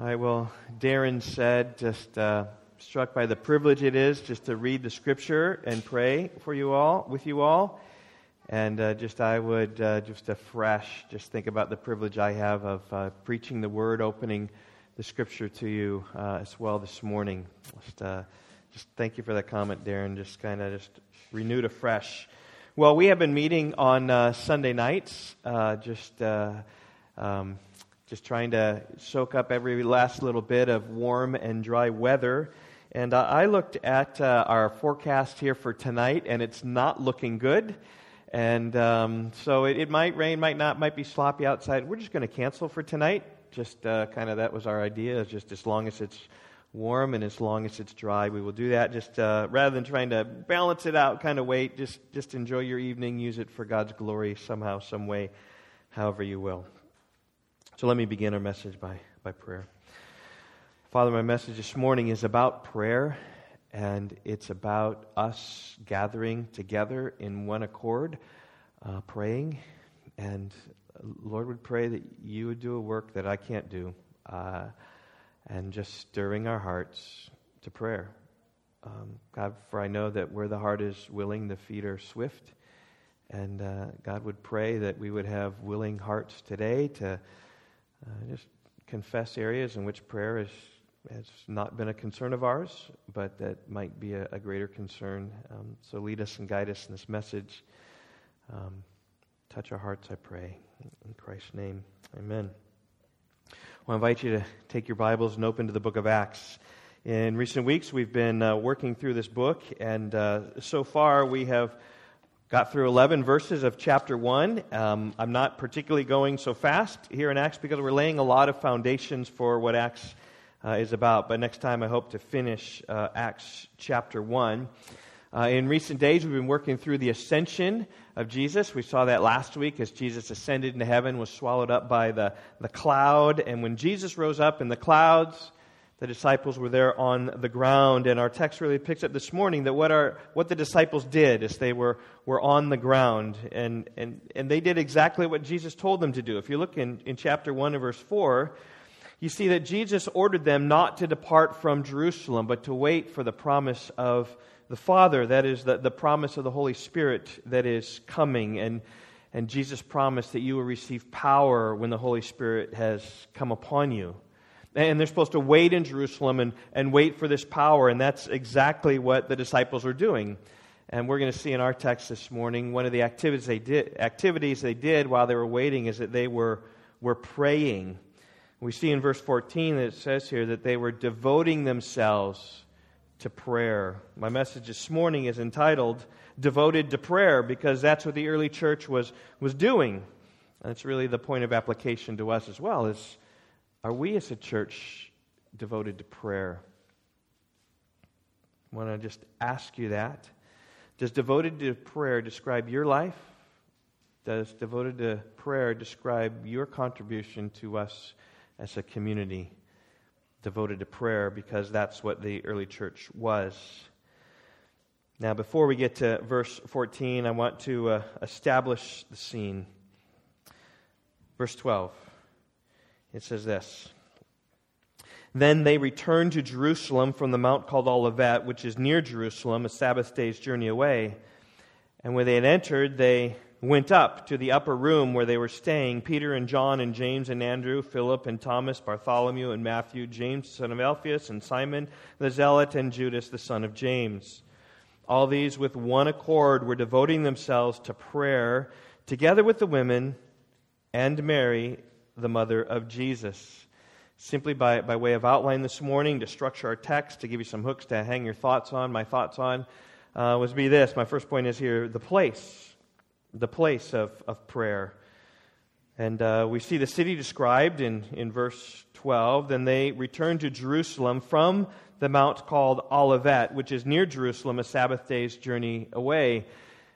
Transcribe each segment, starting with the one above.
I well, Darren said, just uh, struck by the privilege it is just to read the scripture and pray for you all, with you all. And uh, just I would uh, just afresh just think about the privilege I have of uh, preaching the word, opening the scripture to you uh, as well this morning. Just, uh, just thank you for that comment, Darren. Just kind of just renewed afresh. Well, we have been meeting on Sunday nights. just. Um, just trying to soak up every last little bit of warm and dry weather. And uh, I looked at uh, our forecast here for tonight, and it's not looking good. And um, so it, it, might rain, might not, might be sloppy outside. We're just going to cancel for tonight. Just uh, kind of that was our idea. Just as long as it's warm and as long as it's dry, we will do that. Just uh, rather than trying to balance it out, kind of wait. Just just enjoy your evening. Use it for God's glory somehow, some way, however you will. So let me begin our message by, by prayer. Father, my message this morning is about prayer, and it's about us gathering together in one accord, uh, praying. And Lord, would pray that you would do a work that I can't do, uh, and just stirring our hearts to prayer. Um, God, for I know that where the heart is willing, the feet are swift. And uh, God would pray that we would have willing hearts today to uh, just confess areas in which prayer is, has not been a concern of ours, but that might be a, a greater concern. Um, so lead us and guide us in this message. Um, touch our hearts, I pray. In Christ's name, amen. Well, I invite you to take your Bibles and open to the book of Acts. In recent weeks, we've been uh, working through this book, and uh, so far we have Got through 11 verses of chapter 1. Um, I'm not particularly going so fast here in Acts because we're laying a lot of foundations for what Acts uh, is about. But next time I hope to finish uh, Acts chapter 1. Uh, in recent days, we've been working through the ascension of Jesus. We saw that last week as Jesus ascended into heaven, was swallowed up by the, the cloud. And when Jesus rose up in the clouds, the disciples were there on the ground. And our text really picks up this morning that what, our, what the disciples did is they were, were on the ground. And, and, and they did exactly what Jesus told them to do. If you look in, in chapter 1 and verse 4, you see that Jesus ordered them not to depart from Jerusalem, but to wait for the promise of the Father. That is, the, the promise of the Holy Spirit that is coming. And, and Jesus promised that you will receive power when the Holy Spirit has come upon you. And they're supposed to wait in Jerusalem and, and wait for this power. And that's exactly what the disciples are doing. And we're going to see in our text this morning one of the activities they did, activities they did while they were waiting is that they were, were praying. We see in verse 14 that it says here that they were devoting themselves to prayer. My message this morning is entitled Devoted to Prayer because that's what the early church was, was doing. And it's really the point of application to us as well is are we as a church devoted to prayer? I want to just ask you that. Does devoted to prayer describe your life? Does devoted to prayer describe your contribution to us as a community devoted to prayer? Because that's what the early church was. Now, before we get to verse 14, I want to uh, establish the scene. Verse 12. It says this Then they returned to Jerusalem from the mount called Olivet, which is near Jerusalem, a Sabbath day's journey away. And when they had entered, they went up to the upper room where they were staying Peter and John and James and Andrew, Philip and Thomas, Bartholomew and Matthew, James, son of Alphaeus, and Simon the Zealot, and Judas, the son of James. All these, with one accord, were devoting themselves to prayer, together with the women and Mary, the mother of Jesus. Simply by, by way of outline this morning, to structure our text, to give you some hooks to hang your thoughts on, my thoughts on, uh, was be this. My first point is here the place, the place of, of prayer. And uh, we see the city described in, in verse 12. Then they returned to Jerusalem from the mount called Olivet, which is near Jerusalem, a Sabbath day's journey away.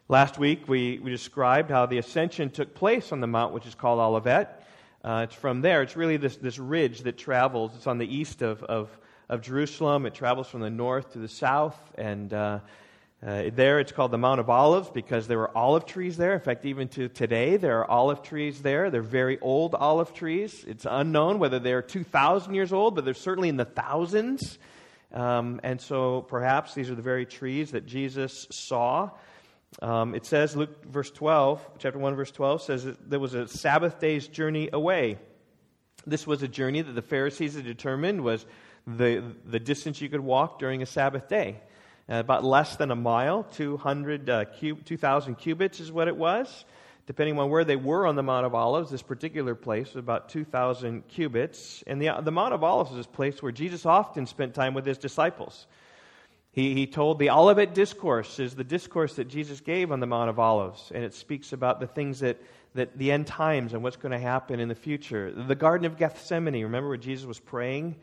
Last week, we, we described how the ascension took place on the mount, which is called Olivet. Uh, it's from there. It's really this, this ridge that travels. It's on the east of, of, of Jerusalem. It travels from the north to the south. And uh, Uh, there, it's called the Mount of Olives because there were olive trees there. In fact, even to today, there are olive trees there. They're very old olive trees. It's unknown whether they're 2,000 years old, but they're certainly in the thousands. Um, and so perhaps these are the very trees that Jesus saw. Um, it says, Luke verse 12, chapter 1, verse 12, says that there was a Sabbath day's journey away. This was a journey that the Pharisees had determined was the, the distance you could walk during a Sabbath day. Uh, about less than a mile, 200, uh, 2,000 cubits is what it was. Depending on where they were on the Mount of Olives, this particular place was about 2,000 cubits. And the, the Mount of Olives is this place where Jesus often spent time with his disciples. He, he told the Olivet Discourse is the discourse that Jesus gave on the Mount of Olives, and it speaks about the things that, that the end times and what's going to happen in the future. The Garden of Gethsemane, remember where Jesus was praying?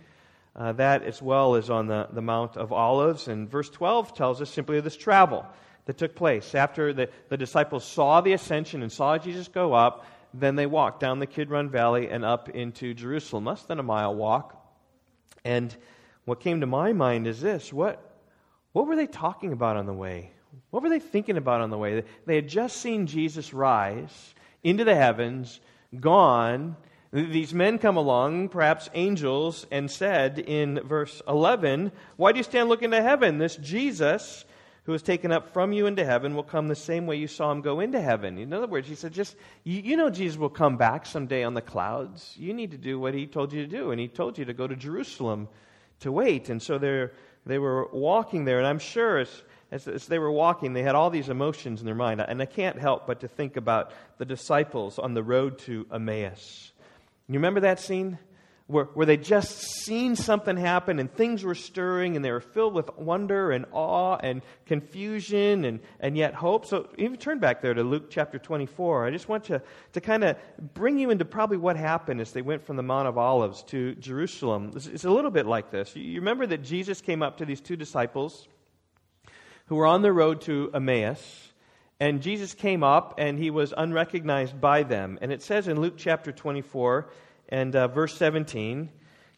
Uh, that as well is on the, the Mount of Olives. And verse 12 tells us simply of this travel that took place. After the, the disciples saw the ascension and saw Jesus go up, then they walked down the Kidron Valley and up into Jerusalem, less than a mile walk. And what came to my mind is this what, what were they talking about on the way? What were they thinking about on the way? They had just seen Jesus rise into the heavens, gone. These men come along, perhaps angels, and said in verse 11, Why do you stand looking to heaven? This Jesus who was taken up from you into heaven will come the same way you saw him go into heaven. In other words, he said, just, you, you know Jesus will come back someday on the clouds. You need to do what he told you to do. And he told you to go to Jerusalem to wait. And so they're they were walking there, and I'm sure as, as, as, they were walking, they had all these emotions in their mind. And I can't help but to think about the disciples on the road to Emmaus. You remember that scene? Where, where they just seen something happen and things were stirring and they were filled with wonder and awe and confusion and, and yet hope. So even turn back there to Luke chapter 24. I just want to, to kind of bring you into probably what happened as they went from the Mount of Olives to Jerusalem. It's, it's a little bit like this. You remember that Jesus came up to these two disciples who were on the road to Emmaus. And Jesus came up and he was unrecognized by them. And it says in Luke chapter 24, and uh, verse 17,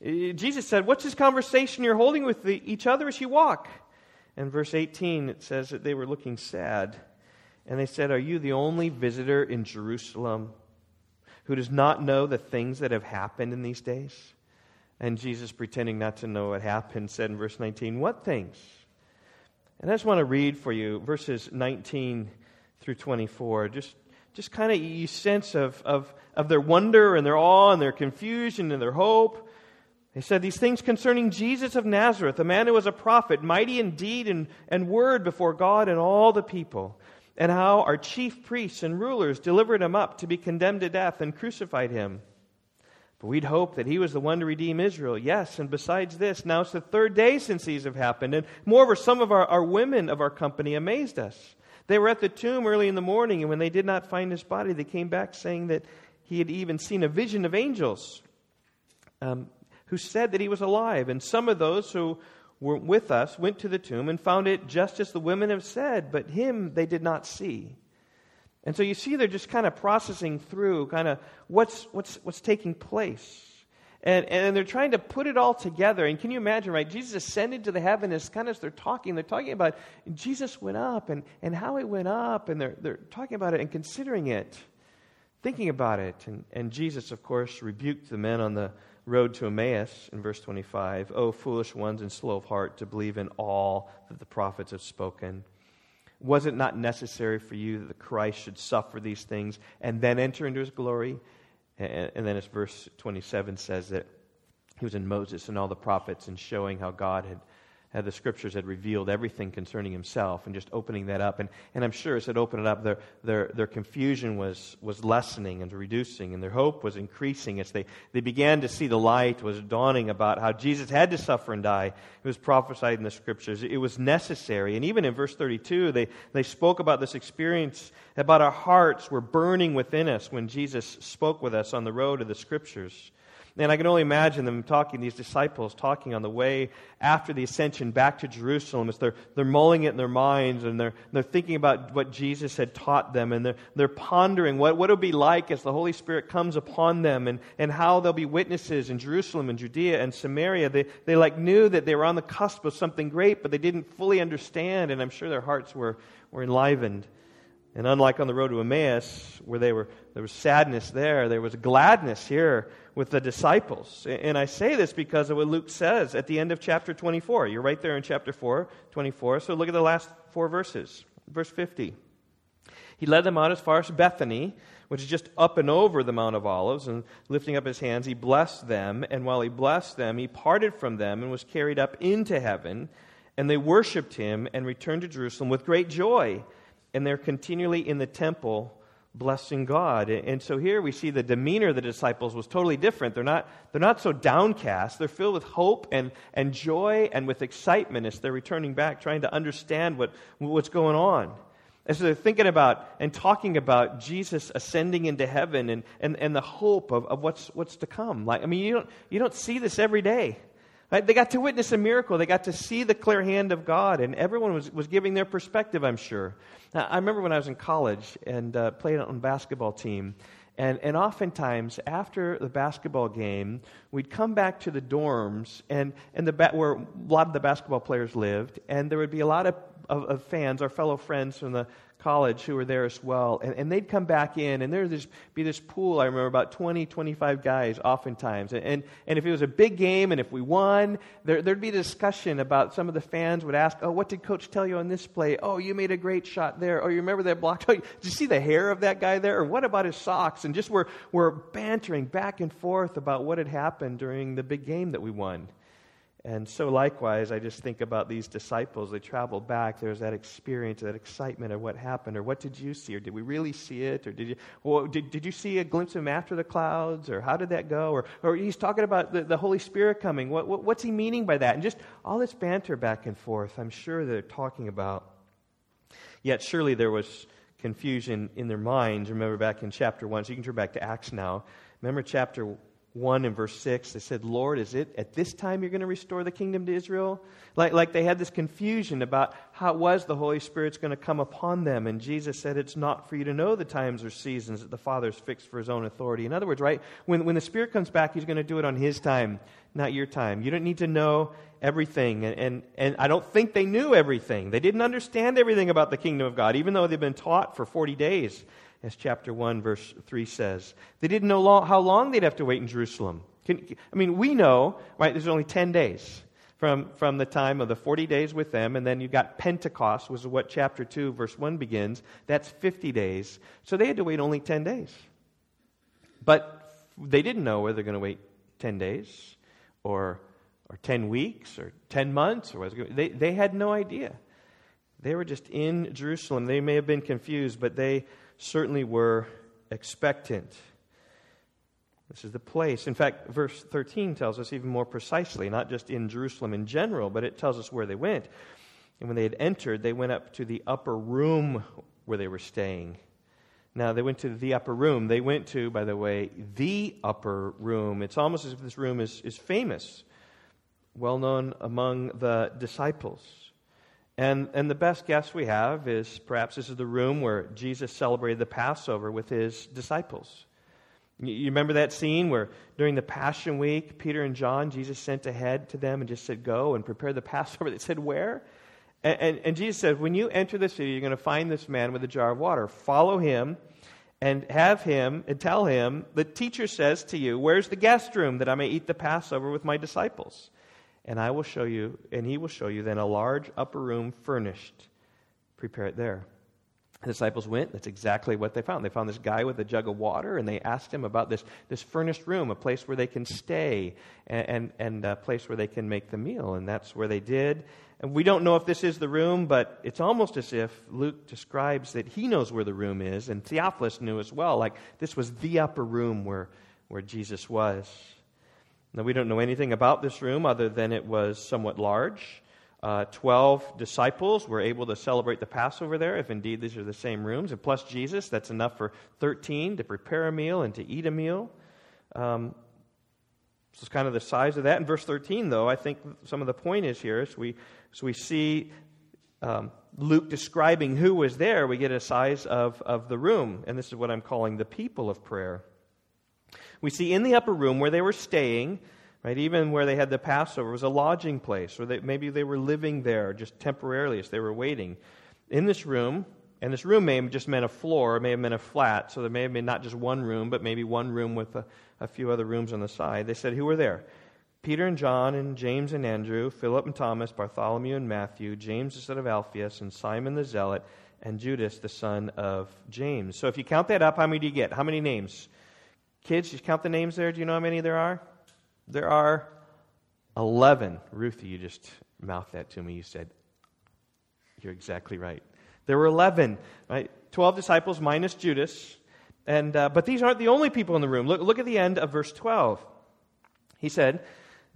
eh, Jesus said, What's this conversation you're holding with the, each other as you walk? And verse 18, it says that they were looking sad. And they said, Are you the only visitor in Jerusalem who does not know the things that have happened in these days? And Jesus, pretending not to know what happened, said in verse 19, What things? And I just want to read for you verses 19 through 24. Just just kind of you sense of, of, of their wonder and their awe and their confusion and their hope. They said these things concerning Jesus of Nazareth, a man who was a prophet, mighty in deed and, and word before God and all the people, and how our chief priests and rulers delivered him up to be condemned to death and crucified him. But we'd hoped that he was the one to redeem Israel. Yes, and besides this, now it's the third day since these have happened. And moreover, some of our, our women of our company amazed us. They were at the tomb early in the morning, and when they did not find his body, they came back saying that he had even seen a vision of angels um, who said that he was alive. And some of those who were with us went to the tomb and found it just as the women have said, but him they did not see. And so you see, they're just kind of processing through kind of what's, what's, what's taking place. And, and they're trying to put it all together. And can you imagine, right? Jesus ascended to the heaven kind of as they're talking, they're talking about Jesus went up and, and how he went up, and they're, they're talking about it and considering it, thinking about it. And, and Jesus, of course, rebuked the men on the road to Emmaus in verse 25. Oh, foolish ones and slow of heart to believe in all that the prophets have spoken. Was it not necessary for you that the Christ should suffer these things and then enter into his glory? And, and then as verse 27 says that he was in Moses and all the prophets and showing how God had, had the scriptures had revealed everything concerning himself and just opening that up. And, and I'm sure as it opened it up, their, their, their confusion was, was lessening and reducing, and their hope was increasing as they, they began to see the light was dawning about how Jesus had to suffer and die. It was prophesied in the scriptures. It was necessary. And even in verse 32, they, they spoke about this experience, about our hearts were burning within us when Jesus spoke with us on the road of the scriptures. And I can only imagine them talking, these disciples talking on the way after the ascension back to Jerusalem as they're, they're mulling it in their minds and they're, they're thinking about what Jesus had taught them and they're, they're pondering what, what it'll be like as the Holy Spirit comes upon them and, and how they'll be witnesses in Jerusalem and Judea and Samaria. They, they like knew that they were on the cusp of something great, but they didn't fully understand, and I'm sure their hearts were, were enlivened. And unlike on the road to Emmaus, where they were, there was sadness there, there was gladness here with the disciples. And I say this because of what Luke says at the end of chapter 24. You're right there in chapter 4, 24. So look at the last four verses. Verse 50. He led them out as far as Bethany, which is just up and over the Mount of Olives, and lifting up his hands, he blessed them. And while he blessed them, he parted from them and was carried up into heaven. And they worshiped him and returned to Jerusalem with great joy and they're continually in the temple blessing God. And so here we see the demeanor of the disciples was totally different. They're not, they're not so downcast. They're filled with hope and, and joy and with excitement as they're returning back, trying to understand what, what's going on. As they're thinking about and talking about Jesus ascending into heaven and, and, and the hope of, of what's, what's to come. Like, I mean, you don't, you don't see this every day. Right? They got to witness a miracle. They got to see the clear hand of God, and everyone was, was giving their perspective, I'm sure. Now, I remember when I was in college and uh, played on a basketball team, and, and oftentimes after the basketball game, we'd come back to the dorms and, and the ba- where a lot of the basketball players lived, and there would be a lot of, of, of fans, our fellow friends from the college who were there as well. And, and they'd come back in, and there'd be this pool, I remember, about 20, 25 guys oftentimes. And, and, and if it was a big game and if we won, there, there'd be a discussion about some of the fans would ask, Oh, what did coach tell you on this play? Oh, you made a great shot there. Oh, you remember that block? Oh, did you see the hair of that guy there? Or what about his socks? And just we're, we're bantering back and forth about what had happened during the big game that we won. And so, likewise, I just think about these disciples. They traveled back. There was that experience, that excitement of what happened, or what did you see, or did we really see it, or did you, well, did, did you see a glimpse of him after the clouds, or how did that go? Or, or he's talking about the, the Holy Spirit coming. What, what, what's he meaning by that? And just all this banter back and forth, I'm sure they're talking about. Yet, surely there was confusion in their minds. Remember back in chapter 1, so you can turn back to Acts now. Remember chapter 1 and verse 6, they said, Lord, is it at this time you're going to restore the kingdom to Israel? Like, like they had this confusion about how was the Holy Spirit's going to come upon them. And Jesus said, It's not for you to know the times or seasons that the Father's fixed for his own authority. In other words, right, when, when the Spirit comes back, he's going to do it on his time, not your time. You don't need to know everything. And, and, and I don't think they knew everything. They didn't understand everything about the kingdom of God, even though they've been taught for 40 days as chapter 1, verse 3 says. They didn't know long, how long they'd have to wait in Jerusalem. Can, I mean, we know, right, there's only 10 days from, from the time of the 40 days with them, and then you've got Pentecost, which is what chapter 2, verse 1 begins. That's 50 days. So they had to wait only 10 days. But they didn't know whether they're going to wait 10 days or, or 10 weeks or 10 months. or they, they had no idea. They were just in Jerusalem. They may have been confused, but they certainly were expectant. This is the place. In fact, verse 13 tells us even more precisely, not just in Jerusalem in general, but it tells us where they went. And when they had entered, they went up to the upper room where they were staying. Now, they went to the upper room. They went to, by the way, the upper room. It's almost as if this room is, is famous, well known among the disciples. And, and the best guess we have is perhaps this is the room where Jesus celebrated the Passover with his disciples. You remember that scene where during the Passion Week, Peter and John, Jesus sent ahead to them and just said, Go and prepare the Passover. They said, Where? And, and, and Jesus said, When you enter the city, you're going to find this man with a jar of water. Follow him and have him and tell him, The teacher says to you, Where's the guest room that I may eat the Passover with my disciples? And I will show you, and he will show you then a large upper room furnished. Prepare it there. The disciples went. That's exactly what they found. They found this guy with a jug of water, and they asked him about this, this furnished room, a place where they can stay, and, and, and a place where they can make the meal. And that's where they did. And we don't know if this is the room, but it's almost as if Luke describes that he knows where the room is, and Theophilus knew as well. Like this was the upper room where, where Jesus was. Now, we don't know anything about this room other than it was somewhat large. Uh, Twelve disciples were able to celebrate the Passover there, if indeed these are the same rooms. And plus Jesus, that's enough for 13 to prepare a meal and to eat a meal. Um, So it's kind of the size of that. In verse 13, though, I think some of the point is here, as we, as we see um, Luke describing who was there, we get a size of, of the room. And this is what I'm calling the people of prayer. We see in the upper room where they were staying, right, even where they had the Passover, was a lodging place, or they, maybe they were living there just temporarily as they were waiting. In this room, and this room may have just meant a floor, may have meant a flat, so there may have been not just one room, but maybe one room with a, a few other rooms on the side. They said, Who were there? Peter and John and James and Andrew, Philip and Thomas, Bartholomew and Matthew, James the son of Alphaeus, and Simon the Zealot, and Judas the son of James. So if you count that up, how many do you get? How many names? Kids, you count the names there. Do you know how many there are? There are 11. Ruthie, you just mouthed that to me. You said, You're exactly right. There were 11, right? 12 disciples minus Judas. And, uh, but these aren't the only people in the room. Look, look at the end of verse 12. He said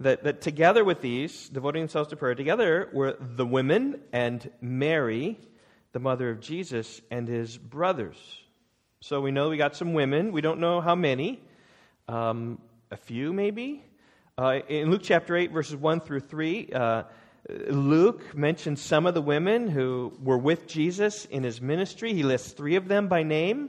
that, that together with these, devoting themselves to prayer, together were the women and Mary, the mother of Jesus, and his brothers. So we know we got some women. We don't know how many. Um, a few, maybe. Uh, in Luke chapter 8, verses 1 through 3, uh, Luke mentions some of the women who were with Jesus in his ministry. He lists three of them by name.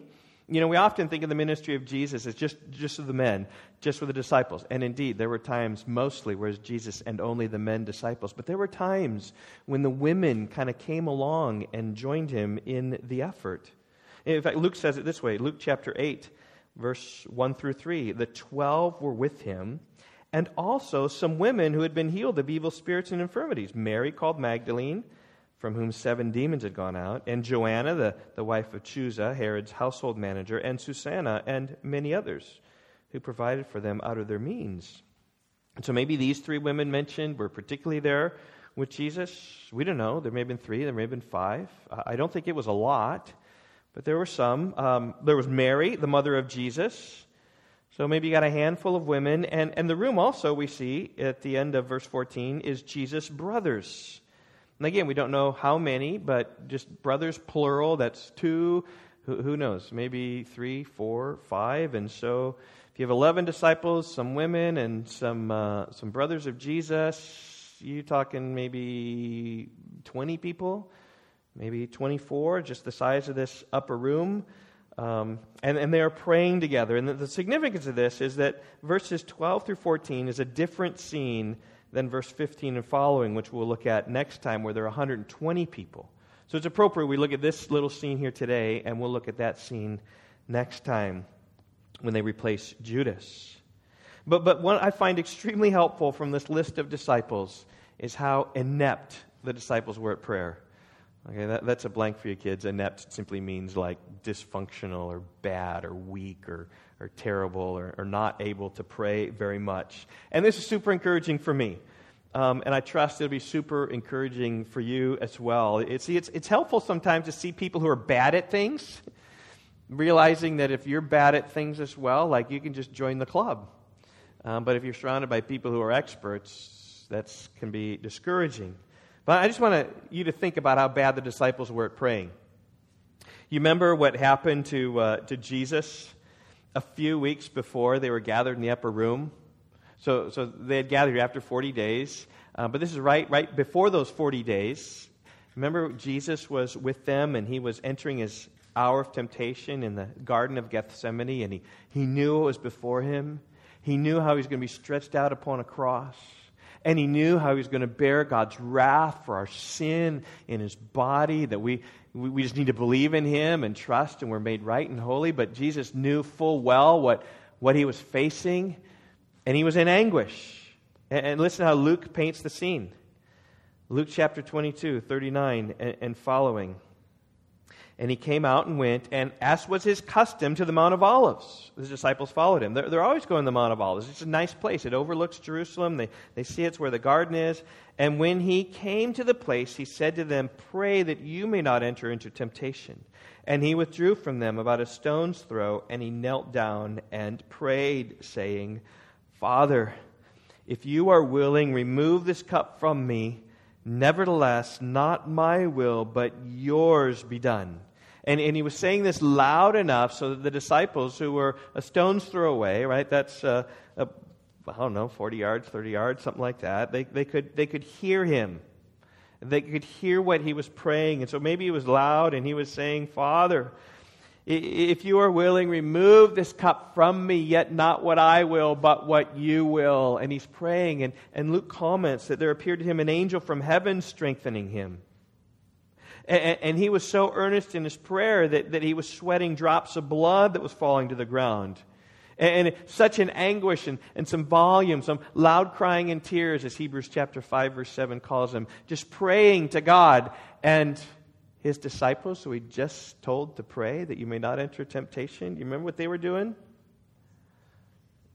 You know, we often think of the ministry of Jesus as just, just of the men, just for the disciples. And indeed, there were times mostly where Jesus and only the men disciples. But there were times when the women kind of came along and joined him in the effort. In fact, Luke says it this way Luke chapter 8, verse 1 through 3. The twelve were with him, and also some women who had been healed of evil spirits and infirmities Mary, called Magdalene, from whom seven demons had gone out, and Joanna, the, the wife of Chuza, Herod's household manager, and Susanna, and many others who provided for them out of their means. And so maybe these three women mentioned were particularly there with Jesus. We don't know. There may have been three, there may have been five. I don't think it was a lot. But there were some. Um, there was Mary, the mother of Jesus. So maybe you got a handful of women. And, and the room also, we see at the end of verse 14, is Jesus' brothers. And again, we don't know how many, but just brothers, plural, that's two. Who, who knows? Maybe three, four, five. And so if you have 11 disciples, some women, and some, uh, some brothers of Jesus, you're talking maybe 20 people? Maybe 24, just the size of this upper room. Um, and, and they are praying together. And the, the significance of this is that verses 12 through 14 is a different scene than verse 15 and following, which we'll look at next time, where there are 120 people. So it's appropriate we look at this little scene here today, and we'll look at that scene next time when they replace Judas. But, but what I find extremely helpful from this list of disciples is how inept the disciples were at prayer. Okay, that, that's a blank for you kids. Inept simply means like dysfunctional or bad or weak or, or terrible or, or not able to pray very much. And this is super encouraging for me. Um, and I trust it'll be super encouraging for you as well. It, see, it's, it's helpful sometimes to see people who are bad at things, realizing that if you're bad at things as well, like you can just join the club. Um, but if you're surrounded by people who are experts, that can be discouraging. But I just want you to think about how bad the disciples were at praying. You remember what happened to, uh, to Jesus a few weeks before they were gathered in the upper room? So, so they had gathered after 40 days. Uh, but this is right, right before those 40 days. Remember, Jesus was with them and he was entering his hour of temptation in the Garden of Gethsemane, and he, he knew what was before him. He knew how he was going to be stretched out upon a cross. And he knew how he was going to bear God's wrath for our sin in his body, that we, we just need to believe in him and trust, and we're made right and holy. But Jesus knew full well what, what he was facing, and he was in anguish. And, and listen how Luke paints the scene Luke chapter 22, 39, and, and following. And he came out and went, and as was his custom, to the Mount of Olives. His disciples followed him. They're, they're always going to the Mount of Olives. It's a nice place. It overlooks Jerusalem. They, they see it's where the garden is. And when he came to the place, he said to them, Pray that you may not enter into temptation. And he withdrew from them about a stone's throw, and he knelt down and prayed, saying, Father, if you are willing, remove this cup from me. Nevertheless, not my will, but yours be done. And, and he was saying this loud enough so that the disciples, who were a stone's throw away, right, that's uh, I don't know, 40 yards, 30 yards, something like that. They, they, could, they could hear him. They could hear what he was praying. And so maybe he was loud and he was saying, Father, if you are willing, remove this cup from me, yet not what I will, but what you will. And he's praying. And, and Luke comments that there appeared to him an angel from heaven strengthening him. And, and he was so earnest in his prayer that, that he was sweating drops of blood that was falling to the ground. And, and such an anguish and, and some volume, some loud crying and tears, as Hebrews chapter 5, verse 7 calls him, just praying to God. And his disciples, who he just told to pray that you may not enter temptation, you remember what they were doing?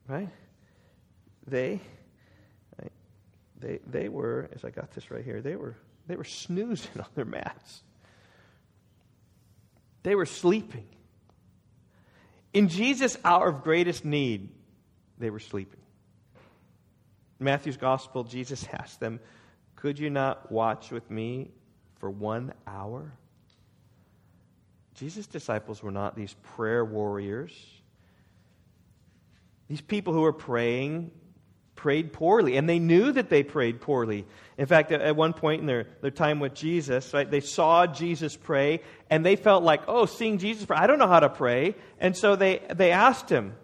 Right? They, they, they were, as I got this right here, they were they were snoozing on their mats. They were sleeping. In Jesus' hour of greatest need, they were sleeping. In Matthew's gospel, Jesus asked them, Could you not watch with me for one hour? Jesus' disciples were not these prayer warriors. These people who were praying prayed poorly, and they knew that they prayed poorly. In fact, at one point in their, their time with Jesus, right, they saw Jesus pray, and they felt like, oh, seeing Jesus pray, I don't know how to pray. And so they, they asked him.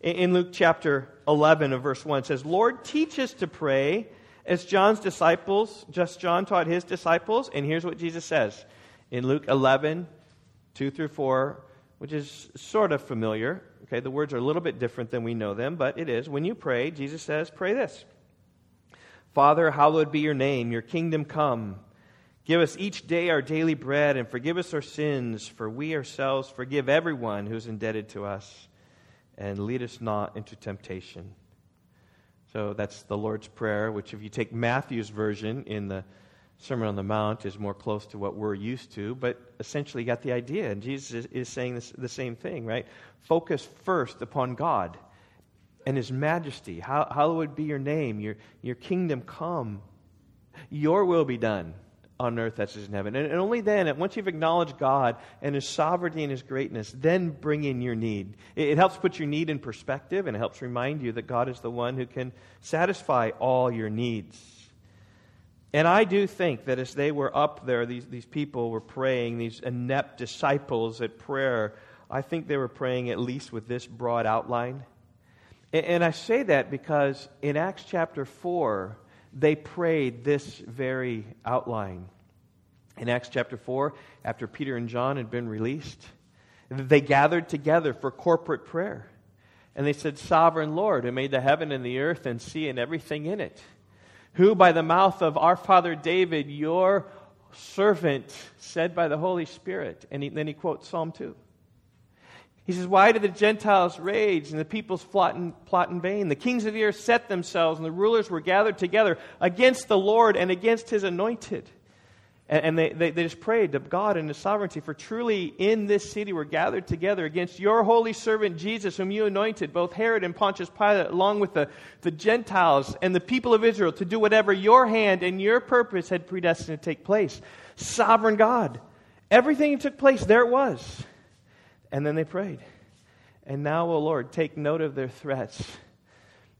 In, in Luke chapter 11 of verse 1, it says, Lord, teach us to pray as John's disciples, just John taught his disciples. And here's what Jesus says in Luke 11, 2 through 4, which is sort of familiar. Okay, the words are a little bit different than we know them, but it is. When you pray, Jesus says, pray this Father, hallowed be your name, your kingdom come. Give us each day our daily bread and forgive us our sins, for we ourselves forgive everyone who's indebted to us. And lead us not into temptation. So that's the Lord's Prayer, which, if you take Matthew's version in the Sermon on the Mount is more close to what we're used to, but essentially you got the idea. And Jesus is, is saying this, the same thing, right? Focus first upon God and His majesty. How, hallowed be your name, your, your kingdom come, your will be done on earth as it is in heaven. And, and only then, once you've acknowledged God and His sovereignty and His greatness, then bring in your need. It, it helps put your need in perspective and it helps remind you that God is the one who can satisfy all your needs. And I do think that as they were up there, these, these people were praying, these inept disciples at prayer, I think they were praying at least with this broad outline. And, and I say that because in Acts chapter 4, they prayed this very outline. In Acts chapter 4, after Peter and John had been released, they gathered together for corporate prayer. And they said, Sovereign Lord, who made the heaven and the earth and sea and everything in it who by the mouth of our father David, your servant, said by the Holy Spirit. And he, then he quotes Psalm 2. He says, Why do the Gentiles rage and the peoples plot in, plot in vain? The kings of the earth set themselves, and the rulers were gathered together against the Lord and against his anointed. And, they, they, they, just prayed to God and His sovereignty, for truly in this city we're gathered together against your holy servant Jesus, whom you anointed, both Herod and Pontius Pilate, along with the, the Gentiles and the people of Israel, to do whatever your hand and your purpose had predestined to take place. Sovereign God. Everything took place, there it was. And then they prayed. And now, O Lord, take note of their threats.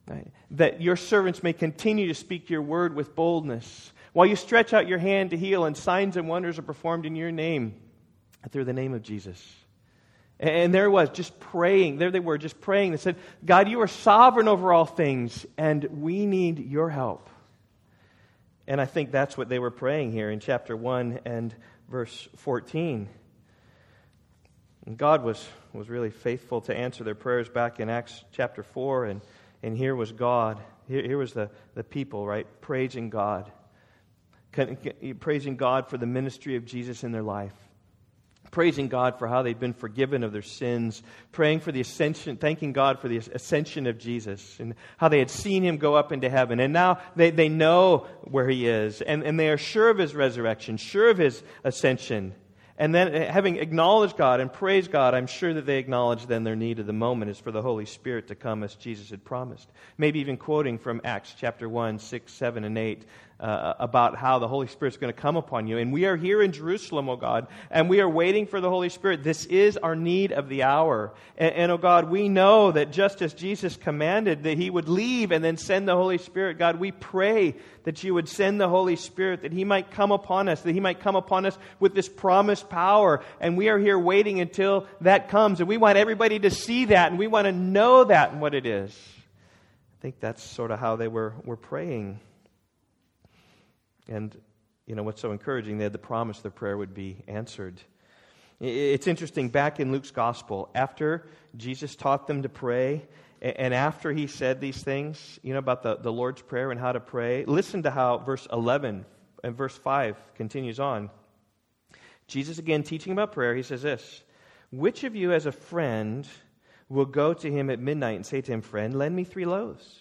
Right? That your servants may continue to speak your word with boldness while you stretch out your hand to heal, and signs and wonders are performed in your name, through the name of Jesus. And there it was, just praying. There they were, just praying. They said, God, you are sovereign over all things, and we need your help. And I think that's what they were praying here in chapter 1 and verse 14. And God was, was really faithful to answer their prayers back in Acts chapter 4. And, and here was God. Here, here was the, the people, right? Praising God praising God for the ministry of Jesus in their life, praising God for how they'd been forgiven of their sins, praying for the ascension, thanking God for the ascension of Jesus and how they had seen him go up into heaven. And now they, they know where he is and, and they are sure of his resurrection, sure of his ascension. And then, uh, having acknowledged God and praised God, I'm sure that they acknowledge then their need of the moment is for the Holy Spirit to come as Jesus had promised. Maybe even quoting from Acts chapter 1, 6, 7, and 8 uh, about how the Holy Spirit is going to come upon you. And we are here in Jerusalem, oh God, and we are waiting for the Holy Spirit. This is our need of the hour. And, and, oh God, we know that just as Jesus commanded that He would leave and then send the Holy Spirit, God, we pray that you would send the Holy Spirit, that He might come upon us, that He might come upon us with this promised power. And we are here waiting until that comes. And we want everybody to see that, and we want to know that and what it is. I think that's sort of how they were, were praying. And, you know, what's so encouraging, they had the promise their prayer would be answered. It's interesting, back in Luke's gospel, after Jesus taught them to pray, and after he said these things, you know, about the, the Lord's Prayer and how to pray, listen to how verse 11 and verse 5 continues on. Jesus, again, teaching about prayer, he says this Which of you, as a friend, will go to him at midnight and say to him, Friend, lend me three loaves?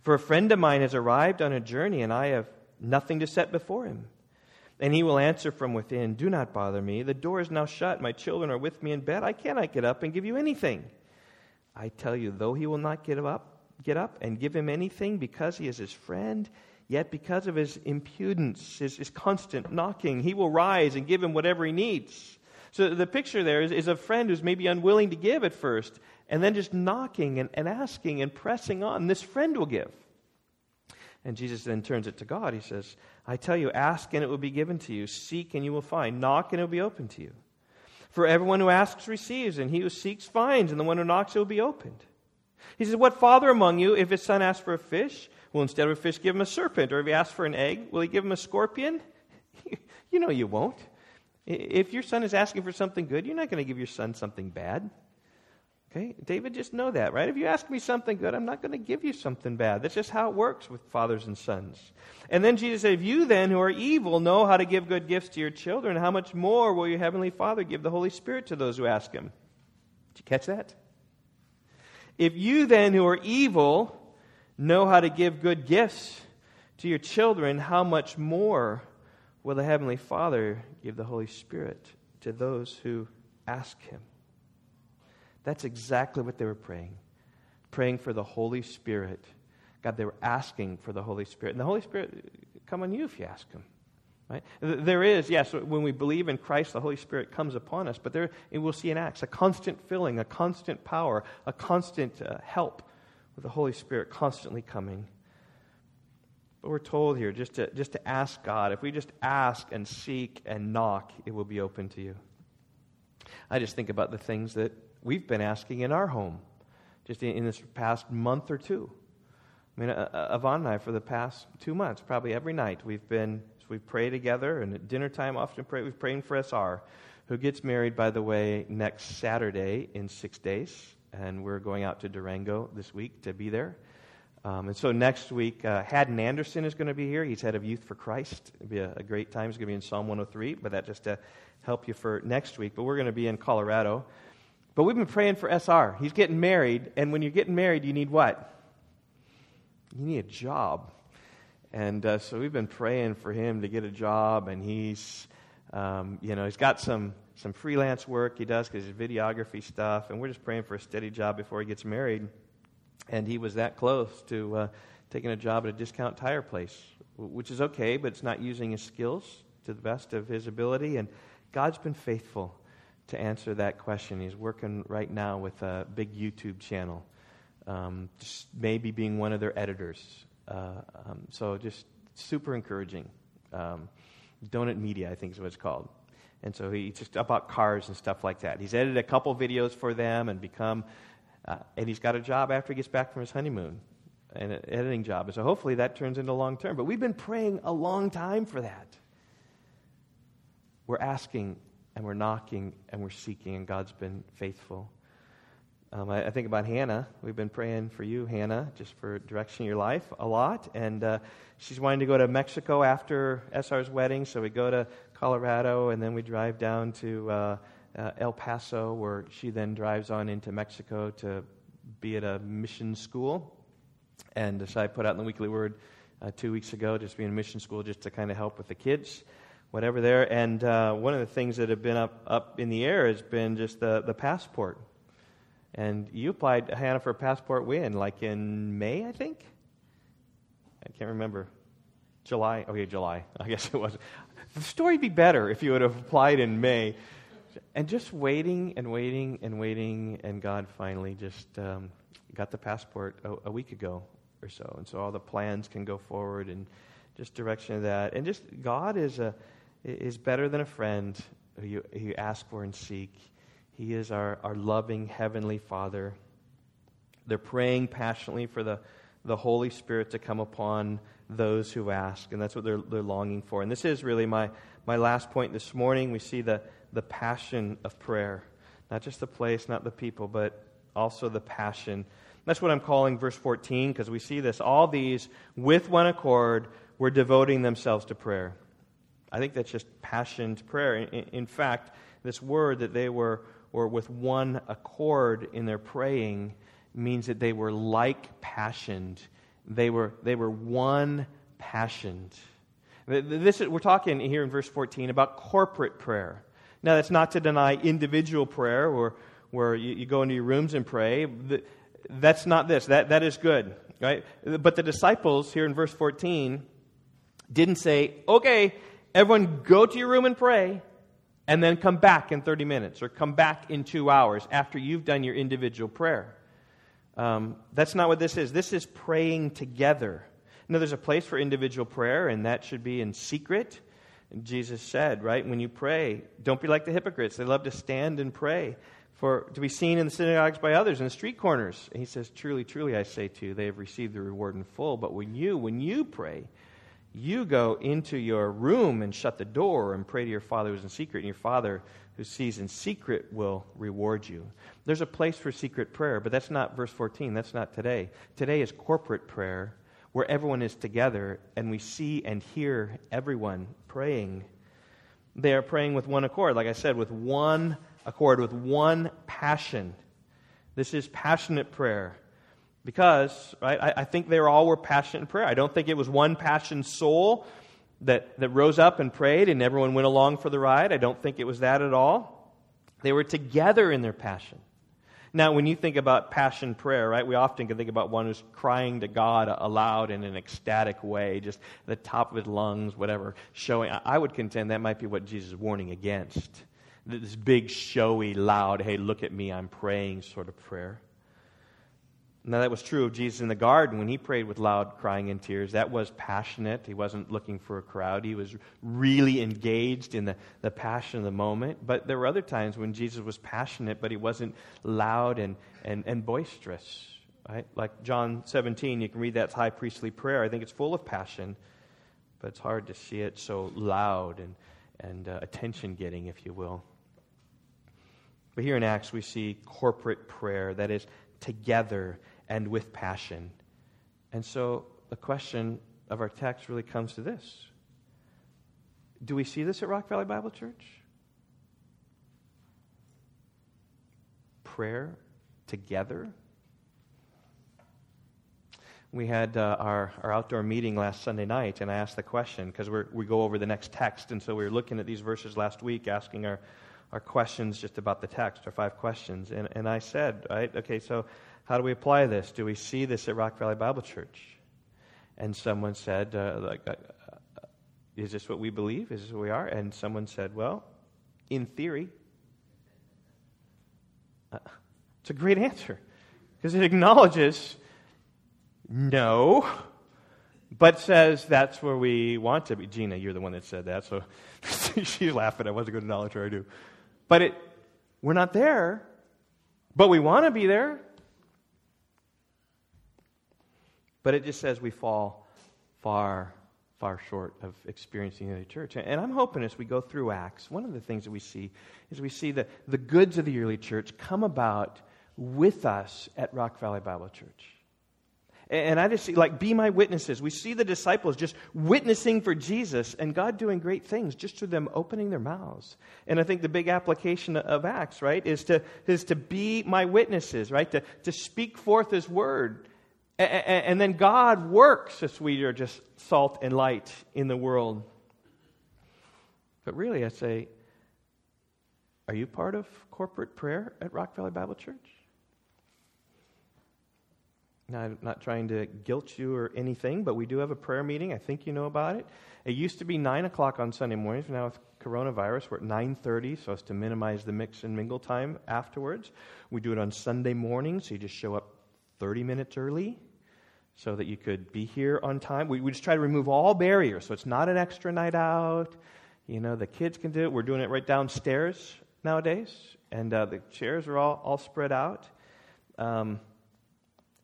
For a friend of mine has arrived on a journey, and I have nothing to set before him. And he will answer from within, Do not bother me. The door is now shut. My children are with me in bed. I cannot get up and give you anything. I tell you, though he will not get up, get up and give him anything because he is his friend, yet because of his impudence, his, his constant knocking, he will rise and give him whatever he needs. So the picture there is, is a friend who's maybe unwilling to give at first, and then just knocking and, and asking and pressing on. This friend will give. And Jesus then turns it to God. He says, I tell you, ask and it will be given to you. Seek and you will find. Knock and it will be opened to you. For everyone who asks receives, and he who seeks finds, and the one who knocks it will be opened. He says, What father among you, if his son asks for a fish, will instead of a fish give him a serpent? Or if he asks for an egg, will he give him a scorpion? you know you won't. If your son is asking for something good, you're not going to give your son something bad. Okay? David, just know that, right? If you ask me something good, I'm not going to give you something bad. That's just how it works with fathers and sons. And then Jesus said, If you then, who are evil, know how to give good gifts to your children, how much more will your heavenly Father give the Holy Spirit to those who ask him? Did you catch that? If you then, who are evil, know how to give good gifts to your children, how much more will the heavenly Father give the Holy Spirit to those who ask him? That's exactly what they were praying. Praying for the Holy Spirit. God, they were asking for the Holy Spirit. And the Holy Spirit come on you if you ask him. Right? There is, yes, when we believe in Christ, the Holy Spirit comes upon us, but there we'll see in Acts a constant filling, a constant power, a constant uh, help with the Holy Spirit constantly coming. But we're told here just to, just to ask God. If we just ask and seek and knock, it will be open to you. I just think about the things that we've been asking in our home just in, in this past month or two. I mean, uh, uh, Yvonne and I, for the past two months, probably every night, we've been, we pray together, and at dinner time, often pray, we've praying for SR, who gets married, by the way, next Saturday in six days. And we're going out to Durango this week to be there. Um, and so next week, uh, Haddon Anderson is going to be here. He's head of Youth for Christ. It'll be a, a great time. He's going to be in Psalm 103, but that just to help you for next week. But we're going to be in Colorado. But we've been praying for SR. He's getting married, and when you're getting married, you need what? You need a job. And uh, so we've been praying for him to get a job, and he's, um, you know, he's got some, some freelance work he does because his videography stuff, and we're just praying for a steady job before he gets married. And he was that close to uh, taking a job at a discount tire place, which is okay, but it's not using his skills to the best of his ability. And God's been faithful to answer that question. He's working right now with a big YouTube channel, um, just maybe being one of their editors. Uh, um, so just super encouraging. Um, Donut Media, I think is what it's called. And so he's just about cars and stuff like that. He's edited a couple videos for them and become, uh, and he's got a job after he gets back from his honeymoon, an editing job. And so hopefully that turns into long term. But we've been praying a long time for that. We're asking and we're knocking and we're seeking, and God's been faithful. Um, I, I, think about Hannah. We've been praying for you, Hannah, just for direction in your life a lot. And uh, she's wanting to go to Mexico after SR's wedding, so we go to Colorado and then we drive down to uh, uh, El Paso, where she then drives on into Mexico to be at a mission school. And so I put out in the Weekly Word uh, two weeks ago, just being a mission school, just to kind of help with the kids whatever there. And uh, one of the things that have been up, up in the air has been just the, the passport. And you applied, Hannah, for a passport when? Like in May, I think? I can't remember. July? Okay, July. I guess it was. The story would be better if you would have applied in May. And just waiting and waiting and waiting, and God finally just um, got the passport a, a, week ago or so. And so all the plans can go forward and just direction of that. And just God is, a, is better than a friend who you, who you ask for and seek. He is our, our loving Heavenly Father. They're praying passionately for the, the Holy Spirit to come upon those who ask, and that's what they're, they're longing for. And this is really my, my last point this morning. We see the, the passion of prayer. Not just the place, not the people, but also the passion. That's what I'm calling verse 14, because we see this. All these, with one accord, were devoting themselves to prayer. I think that's just passion to prayer. In, in fact, this word that they were, were with one accord in their praying means that they were like passioned they were, they were one passioned. This, we're talking here in verse 14 about corporate prayer. Now, that's not to deny individual prayer or where you, you go into your rooms and pray. That's not this. That, that is good, right? But the disciples here in verse 14 didn't say, okay, everyone go to your room and pray, and then come back in 30 minutes or come back in two hours after you've done your individual prayer. Um, that's not what this is. This is praying together. Now, there's a place for individual prayer, and that should be in secret. And Jesus said, right, when you pray, don't be like the hypocrites. They love to stand and pray for to be seen in the synagogues by others in the street corners. And he says, Truly, truly, I say to you, they have received the reward in full. But when you, when you pray, you go into your room and shut the door and pray to your Father who's in secret, and your Father who sees in secret will reward you. There's a place for secret prayer, but that's not verse 14. That's not today. Today is corporate prayer where everyone is together and we see and hear everyone praying. They are praying with one accord, like I said, with one accord, with one passion. This is passionate prayer. Because, right, I, I think they all were passionate in prayer. I don't think it was one passionate soul that, that rose up and prayed and everyone went along for the ride. I don't think it was that at all. They were together in their passion. Now, when you think about passion prayer, right, we often can think about one who's crying to God aloud in an ecstatic way, just the top of his lungs, whatever, showing. I would contend that might be what Jesus is warning against. This big, showy, loud, hey, look at me, I'm praying sort of prayer. Now, that was true of Jesus in the garden when he prayed with loud crying and tears. That was passionate. He wasn't looking for a crowd. He was really engaged in the, the passion of the moment. But there were other times when Jesus was passionate, but he wasn't loud and, and, and boisterous. Right? Like John 17, you can read that high priestly prayer. I think it's full of passion, but it's hard to see it so loud and, and uh, attention getting, if you will. But here in Acts, we see corporate prayer that is together and with passion. And so the question of our text really comes to this Do we see this at Rock Valley Bible Church? Prayer together? We had uh, our, our outdoor meeting last Sunday night, and I asked the question because we go over the next text. And so we were looking at these verses last week, asking our, our questions just about the text, our five questions. And, and I said, right, okay, so how do we apply this? Do we see this at Rock Valley Bible Church? And someone said, uh, like, uh, uh, Is this what we believe? Is this what we are? And someone said, Well, in theory. Uh, it's a great answer because it acknowledges no, but says that's where we want to be. Gina, you're the one that said that, so she's laughing. I wasn't going to acknowledge her, I do. But it, we're not there, but we want to be there. But it just says we fall far, far short of experiencing the early church. And I'm hoping as we go through Acts, one of the things that we see is we see that the goods of the early church come about with us at Rock Valley Bible Church. And I just see, like, be my witnesses. We see the disciples just witnessing for Jesus and God doing great things just through them opening their mouths. And I think the big application of Acts, right, is to, is to be my witnesses, right, to, to speak forth His word and then God works as we are just salt and light in the world. But really, I say, are you part of corporate prayer at Rock Valley Bible Church? Now, I'm not trying to guilt you or anything, but we do have a prayer meeting. I think you know about it. It used to be 9 o'clock on Sunday mornings. Now with coronavirus, we're at 9.30 so as to minimize the mix and mingle time afterwards. We do it on Sunday morning, so you just show up 30 minutes early so that you could be here on time. We, we just try to remove all barriers, so it's not an extra night out. You know, the kids can do it. We're doing it right downstairs nowadays, and uh, the chairs are all, all spread out. Um,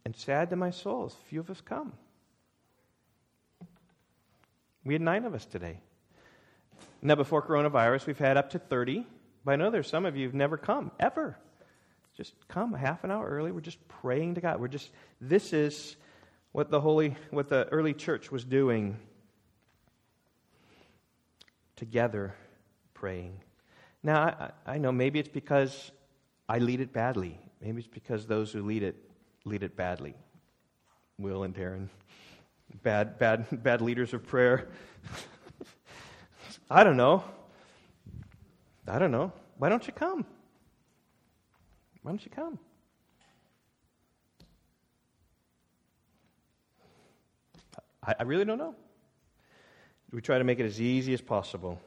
and sad to my soul, as few of us come. We had nine of us today. Now, before coronavirus, we've had up to 30. But I know there's some of you who've never come, ever. Just come a half an hour early. We're just praying to God. We're just, this is what the holy, what the early church was doing together praying. Now, I, I know maybe it's because I lead it badly. Maybe it's because those who lead it lead it badly. Will and Darren, bad, bad, bad leaders of prayer. I don't know. I don't know. Why don't you come? Why don't you come? I, I really don't know. We try to make it as easy as possible.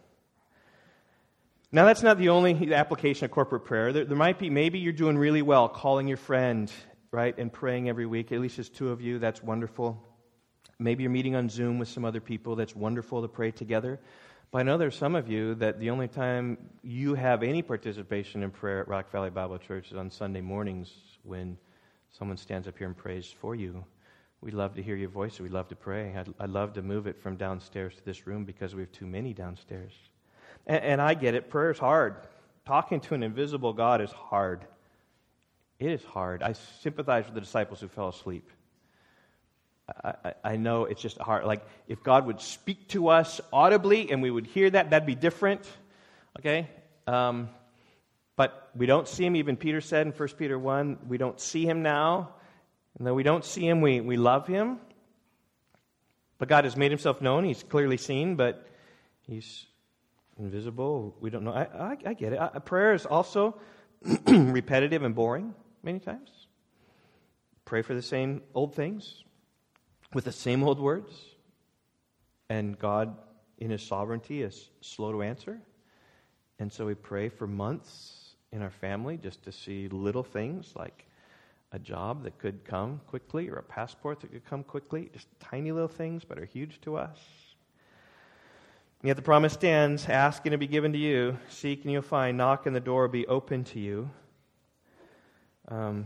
Now, that's not the only application of corporate prayer. There, there, might be, maybe you're doing really well calling your friend, right, and praying every week. At least there's two of you. That's wonderful. Maybe you're meeting on Zoom with some other people. That's wonderful to pray together. But I know there's some of you that the only time you have any participation in prayer at Rock Valley Bible Church is on Sunday mornings when someone stands up here and prays for you. We'd love to hear your voice. We'd love to pray. I'd, I'd love to move it from downstairs to this room because we have too many downstairs. And, and I get it. Prayer is hard. Talking to an invisible God is hard. It is hard. I sympathize with the disciples who fell asleep. I, I, I, know it's just hard. Like, if God would speak to us audibly and we would hear that, that'd be different. Okay? Um, but we don't see him. Even Peter said in 1 Peter 1, we don't see him now. And though we don't see him, we, we love him. But God has made himself known. He's clearly seen, but he's invisible. We don't know. I, I, I get it. I, prayer is also repetitive and boring many times. Pray for the same old things with the same old words. And God, in His sovereignty, is slow to answer. And so we pray for months in our family just to see little things like a job that could come quickly or a passport that could come quickly. Just tiny little things, but are huge to us. And yet the promise stands ask and it'll be given to you, seek and you'll find, knock and the door will be open to you. Um,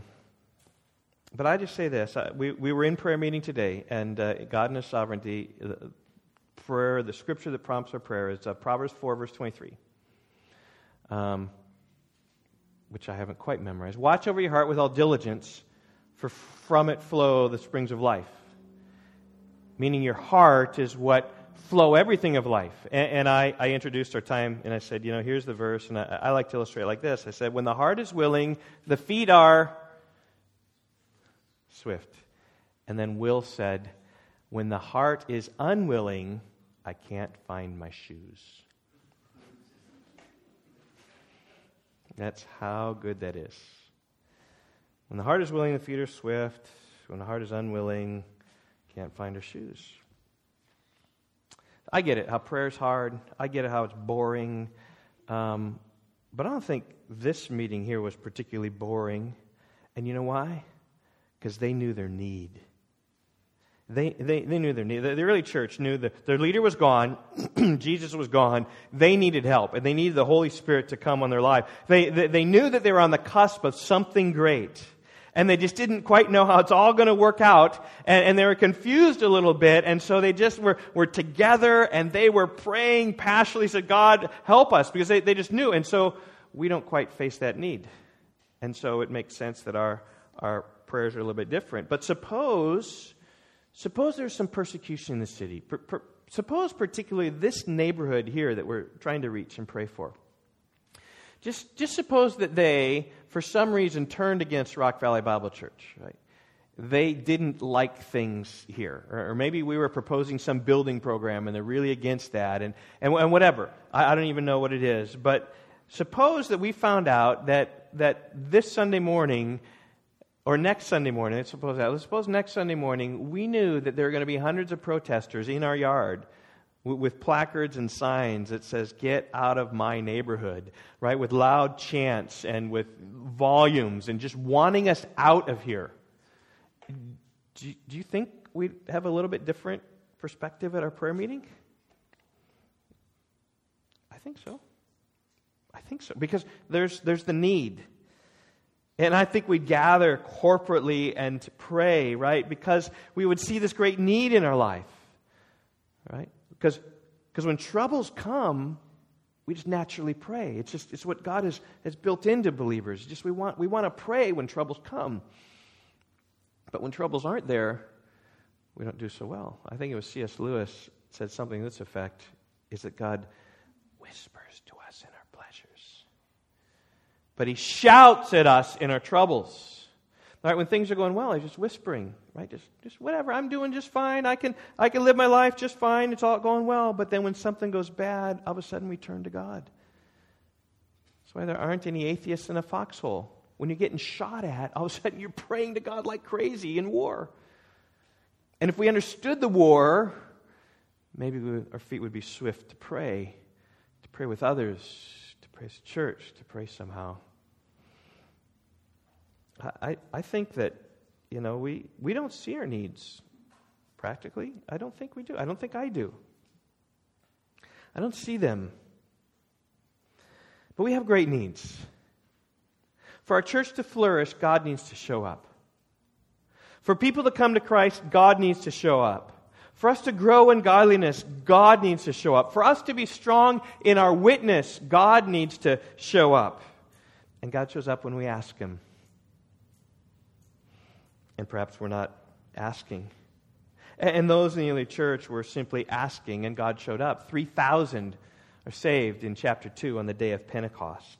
but I just say this. we, we were in prayer meeting today, and uh, God in His sovereignty, the prayer, the scripture that prompts our prayer is uh, Proverbs 4, verse 23, um, which I haven't quite memorized. Watch over your heart with all diligence, for from it flow the springs of life. Meaning your heart is what flow everything of life. And, and I, I, introduced our time and I said, you know, here's the verse, and I, I like to illustrate like this. I said, when the heart is willing, the feet are swift. And then Will said, when the heart is unwilling, I can't find my shoes. That's how good that is. When the heart is willing, the feet are swift. When the heart is unwilling, can't find her shoes. I get it, how prayer's hard. I get it, how it's boring. Um, but I don't think this meeting here was particularly boring. And you know why? Because they knew their need. They, they, they knew their need. The, the early church knew that their leader was gone, Jesus was gone. They needed help, and they needed the Holy Spirit to come on their life. They, they, they knew that they were on the cusp of something great and they just didn't quite know how it's all going to work out. And, and, they were confused a little bit. And so they just were, were together and they were praying passionately, said, God, help us, because they, they just knew. And so we don't quite face that need. And so it makes sense that our, our prayers are a little bit different. But suppose, suppose there's some persecution in the city. Per, per, suppose particularly this neighborhood here that we're trying to reach and pray for. Just, just suppose that they, for some reason, turned against Rock Valley Bible Church, right? they didn't like things here. Or, maybe we were proposing some building program and they're really against that, and, and, and whatever. I, I, don't even know what it is. But suppose that we found out that, that this Sunday morning, or next Sunday morning, let's suppose that, let's suppose next Sunday morning, we knew that there are going to be hundreds of protesters in our yard with placards and signs that says get out of my neighborhood right? With loud chants and with volumes and just wanting us out of here. Do you, do you think we'd have a little bit different perspective at our prayer meeting? I think so. I think so. Because there's there's the need and I think we'd gather corporately and pray, right? Because we would see this great need in our life, right? Because because when troubles come, we just naturally pray. It's just it's what God has, has built into believers. Just we want we want to pray when troubles come. But when troubles aren't there, we don't do so well. I think it was C.S. Lewis said something to this effect is that God whispers to us in our pleasures. But he shouts at us in our troubles. Right, when things are going well, he's just whispering, right? Just, just whatever. I'm doing just fine. I can, I can live my life just fine. It's all going well. But then when something goes bad, all of a sudden we turn to God. That's why there aren't any atheists in a foxhole. When you're getting shot at, all of a sudden you're praying to God like crazy in war. And if we understood the war, maybe our feet would be swift to pray, to pray with others, to pray church, to pray somehow. I, I think that, you know, we, we don't see our needs practically. I don't think we do. I don't think I do. I don't see them. But we have great needs. For our church to flourish, God needs to show up. For people to come to Christ, God needs to show up. For us to grow in godliness, God needs to show up. For us to be strong in our witness, God needs to show up. And God shows up when we ask Him and perhaps we're not asking. And those in the early church were simply asking, and God showed up. 3,000 are saved in chapter 2 on the day of Pentecost.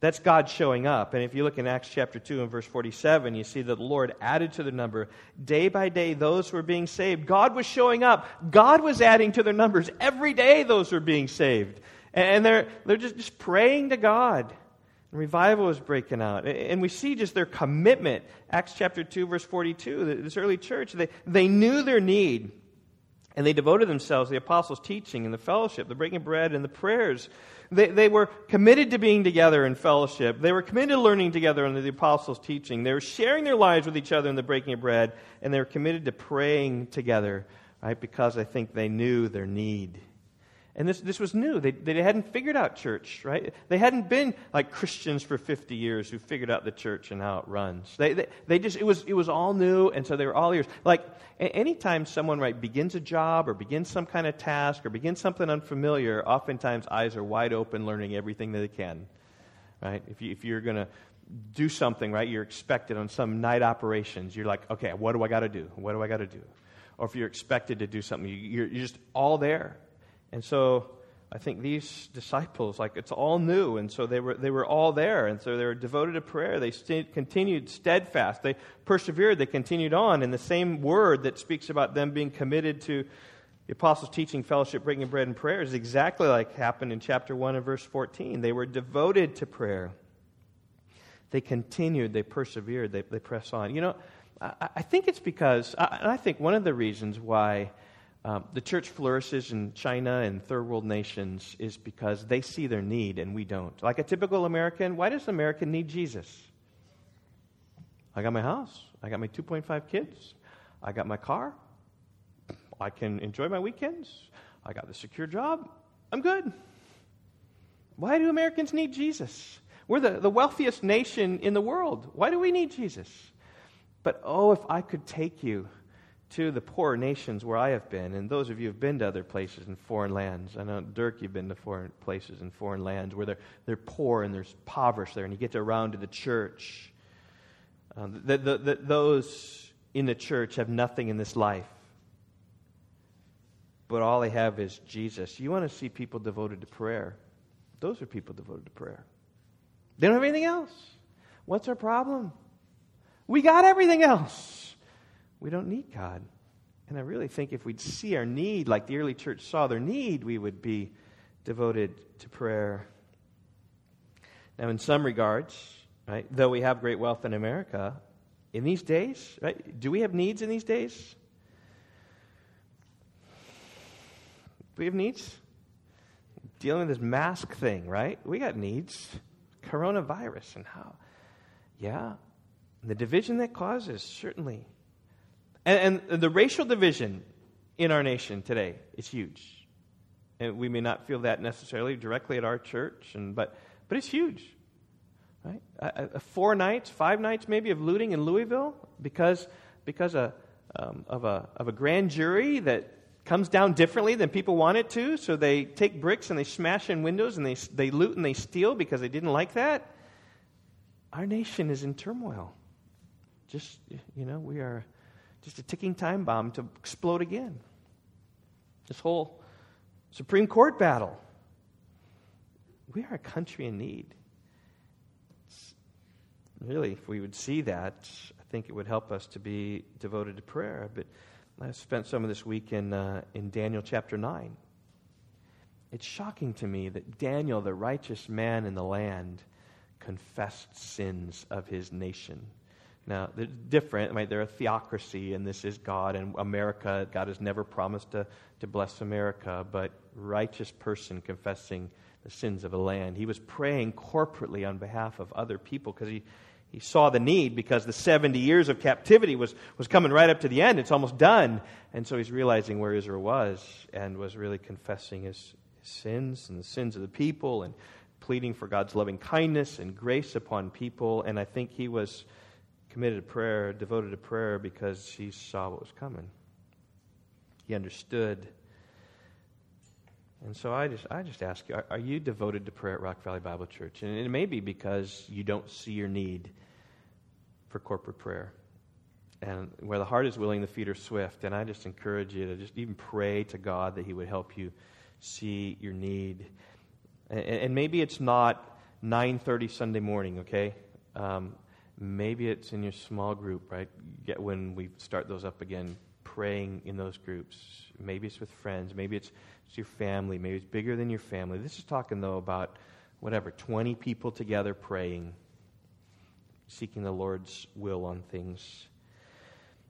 That's God showing up. And if you look in Acts chapter 2 and verse 47, you see that the Lord added to the number day by day those who were being saved. God was showing up. God was adding to their numbers. Every day those were being saved. And they're, they're just, just praying to God. Revival is breaking out. And we see just their commitment. Acts chapter 2, verse 42. This early church, they, they knew their need. And they devoted themselves to the apostles' teaching and the fellowship, the breaking of bread and the prayers. They, they were committed to being together in fellowship. They were committed to learning together under the apostles' teaching. They were sharing their lives with each other in the breaking of bread. And they were committed to praying together, right? Because I think they knew their need. And this, this was new. They, they hadn't figured out church, right? They hadn't been like Christians for 50 years who figured out the church and how it runs. They, they, they just, it was, it was all new, and so they were all ears. Like, anytime someone, right, begins a job or begins some kind of task or begins something unfamiliar, oftentimes eyes are wide open learning everything that they can, right? If, you, if you're going to do something, right, you're expected on some night operations, you're like, okay, what do I got to do? What do I got to do? Or if you're expected to do something, you're, you're just all there. And so I think these disciples, like it's all new, and so they were they were all there, and so they were devoted to prayer. They st- continued steadfast. They persevered. They continued on. And the same word that speaks about them being committed to the apostles' teaching, fellowship, breaking bread, and prayer is exactly like happened in chapter one and verse fourteen. They were devoted to prayer. They continued. They persevered. They they press on. You know, I, I think it's because, I, I think one of the reasons why um, the church flourishes in China and third world nations is because they see their need and we don't. Like a typical American, why does an American need Jesus? I got my house. I got my 2.5 kids. I got my car. I can enjoy my weekends. I got the secure job. I'm good. Why do Americans need Jesus? We're the, the wealthiest nation in the world. Why do we need Jesus? But oh, if I could take you to the poor nations where I have been, and those of you have been to other places in foreign lands. I know, Dirk, you've been to foreign places in foreign lands where they're, they're poor and there's impoverished there, and you get around to the church. Um, the, the, the, those in the church have nothing in this life, but all they have is Jesus. You want to see people devoted to prayer. Those are people devoted to prayer. They don't have anything else. What's our problem? We got everything else. We don't need God. And I really think if we'd see our need like the early church saw their need, we would be devoted to prayer. Now, in some regards, right, though we have great wealth in America, in these days, right, do we have needs in these days? Do we have needs? Dealing with this mask thing, right? We got needs. Coronavirus and how. Yeah. The division that causes, certainly. And, and the racial division in our nation today is huge. And we may not feel that necessarily directly at our church, and, but, but it's huge. Right? Uh, four nights, five nights maybe of looting in Louisville because, because a, um, of, a, of a grand jury that comes down differently than people want it to. So they take bricks and they smash in windows and they, they loot and they steal because they didn't like that. Our nation is in turmoil. Just, you know, we are just a ticking time bomb to explode again. This whole Supreme Court battle. We are a country in need. It's really, if we would see that, I think it would help us to be devoted to prayer. But I spent some of this week in, uh, in Daniel chapter 9. It's shocking to me that Daniel, the righteous man in the land, confessed sins of his nation. Now, they're different. Right? They're a theocracy, and this is God and America. God has never promised to, to bless America, but righteous person confessing the sins of a land. He was praying corporately on behalf of other people because he, he saw the need because the 70 years of captivity was, was coming right up to the end. It's almost done. And so he's realizing where Israel was and was really confessing his, his sins and the sins of the people and pleading for God's loving kindness and grace upon people. And I think he was committed to prayer, devoted to prayer because he saw what was coming. He understood. And so I just, I just ask you, are, are you devoted to prayer at Rock Valley Bible Church? And it may be because you don't see your need for corporate prayer. And where the heart is willing, the feet are swift. And I just encourage you to just even pray to God that He would help you see your need. And, and maybe it's not 9:30 Sunday morning, okay? Um, maybe it's in your small group, right? Get when we start those up again, praying in those groups. Maybe it's with friends. Maybe it's, it's your family. Maybe it's bigger than your family. This is talking though about whatever 20 people together praying seeking the Lord's will on things.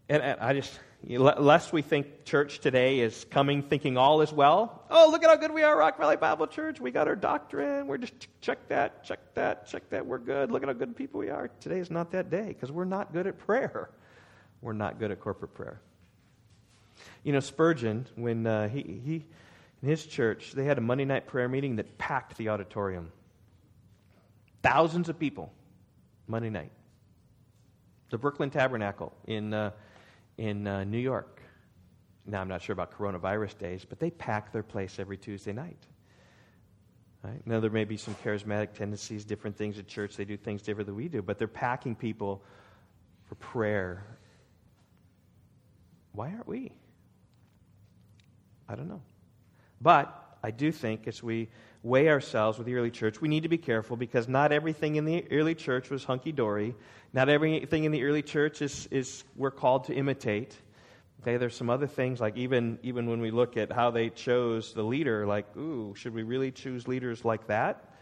And I just, lest we think church today is coming thinking all is well. Oh, look at how good we are, Rock Valley Bible Church. We got our doctrine. We're just check that, check that, check that. We're good. Look at how good people we are. Today is not that day because we're not good at prayer. We're not good at corporate prayer. You know, Spurgeon, when uh, he, he, in his church, they had a Monday night prayer meeting that packed the auditorium. Thousands of people Monday night. The Brooklyn Tabernacle in, uh, in uh, New York. Now, I'm not sure about coronavirus days, but they pack their place every Tuesday night. Right? Now, there may be some charismatic tendencies, different things at church. They do things different than we do, but they're packing people for prayer. Why aren't we? I don't know. But I do think as we weigh ourselves with the early church, we need to be careful because not everything in the early church was hunky dory. Not everything in the early church is, is we're called to imitate. Okay, there's some other things like even even when we look at how they chose the leader, like, ooh, should we really choose leaders like that?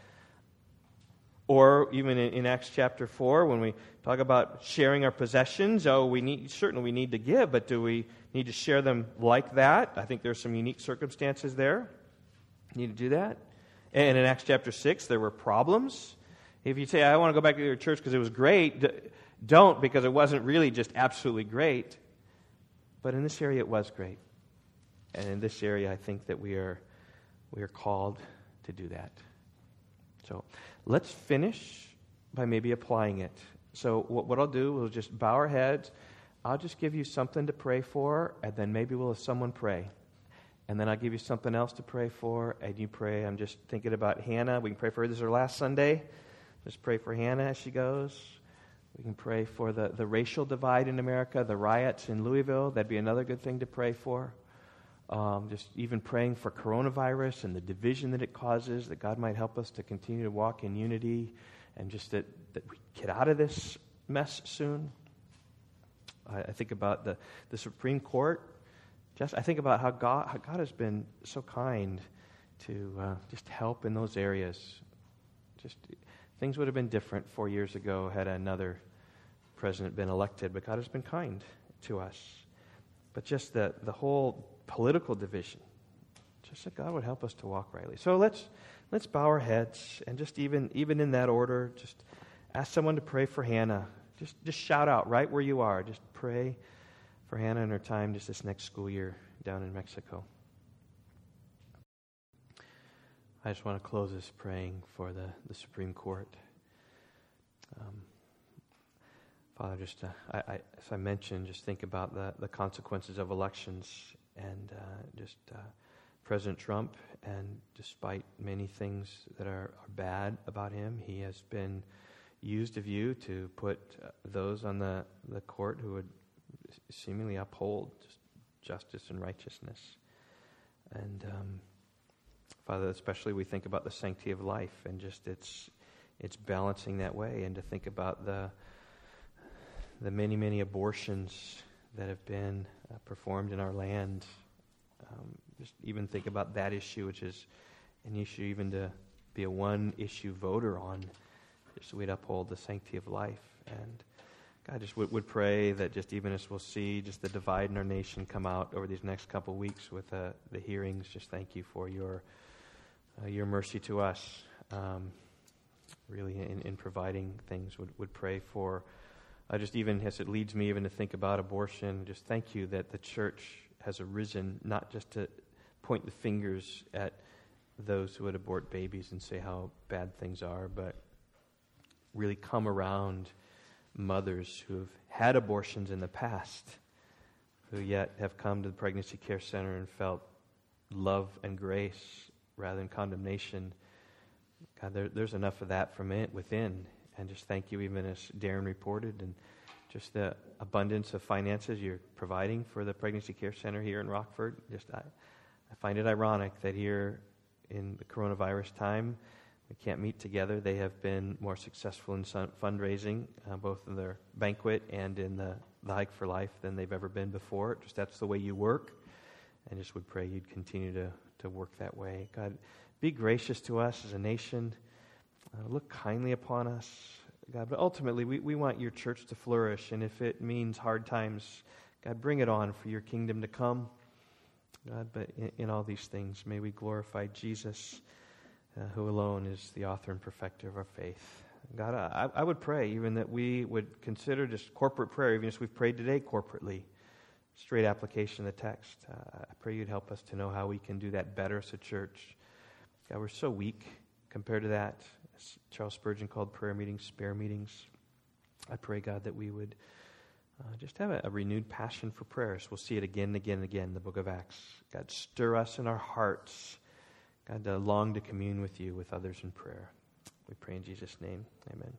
Or even in, in Acts chapter four, when we talk about sharing our possessions, oh, we need certainly we need to give, but do we need to share them like that? I think there's some unique circumstances there. Need to do that. And in Acts chapter 6, there were problems. If you say, I want to go back to your church because it was great, don't because it wasn't really just absolutely great. But in this area, it was great. And in this area, I think that we are, we are called to do that. So let's finish by maybe applying it. So, what, what I'll do, we'll just bow our heads. I'll just give you something to pray for, and then maybe we'll have someone pray and then I'll give you something else to pray for, and you pray. I'm just thinking about Hannah. We can pray for her. This is her last Sunday. Just pray for Hannah as she goes. We can pray for the, the racial divide in America, the riots in Louisville. That'd be another good thing to pray for. Um, just even praying for coronavirus and the division that it causes, that God might help us to continue to walk in unity and just that, that we get out of this mess soon. I, I think about the, the Supreme Court. Just I think about how God, how God has been so kind to uh, just help in those areas. Just things would have been different four years ago had another president been elected, but God has been kind to us. But just the, the whole political division, just that God would help us to walk rightly. So let's let's bow our heads and just even even in that order, just ask someone to pray for Hannah. Just just shout out right where you are. Just pray for Hannah and her time just this next school year down in Mexico. I just want to close this praying for the, the Supreme Court. Um, Father, just uh, I, I, as I mentioned, just think about the, the consequences of elections and uh, just uh, President Trump. And despite many things that are, are, bad about him, he has been used of you to put uh, those on the, the court who would seemingly uphold just justice and righteousness. And um, Father, especially we think about the sanctity of life and just its its balancing that way, and to think about the the many many abortions that have been uh, performed in our land. Um, just even think about that issue, which is an issue even to be a one issue voter on, just so we'd uphold the sanctity of life. And God just would, would pray that just even as we'll see just the divide in our nation come out over these next couple weeks with uh, the hearings, just thank you for your uh, your mercy to us, um, really in, in providing things. Would, would pray for, uh, just even as it leads me even to think about abortion, just thank you that the church has arisen not just to point the fingers at those who would abort babies and say how bad things are, but really come around mothers who have had abortions in the past, who yet have come to the Pregnancy Care Center and felt love and grace rather than condemnation. God, there, there's enough of that from it within. And just thank you, even as Darren reported, and just the abundance of finances you're providing for the Pregnancy Care Center here in Rockford. Just I, I find it ironic that here in the coronavirus time, can't meet together. They have been more successful in fundraising, uh, both in their banquet and in the, the Hike for Life, than they've ever been before. Just that's the way you work. And just would pray you'd continue to to work that way. God, be gracious to us as a nation. Uh, look kindly upon us, God. But ultimately, we, we want your church to flourish. And if it means hard times, God, bring it on for your kingdom to come. God, but in, in all these things, may we glorify Jesus, uh, who alone is the author and perfecter of our faith. God, I, I would pray even that we would consider just corporate prayer, even as we've prayed today corporately straight application of the text. Uh, I pray you'd help us to know how we can do that better as a church. God, we're so weak compared to that. As Charles Spurgeon called prayer meetings spare meetings. I pray, God, that we would uh, just have a, a, renewed passion for prayers. We'll see it again and again and again in the book of Acts. God, stir us in our hearts. God, to uh, long to commune with you, with others in prayer. We pray in Jesus' name. Amen.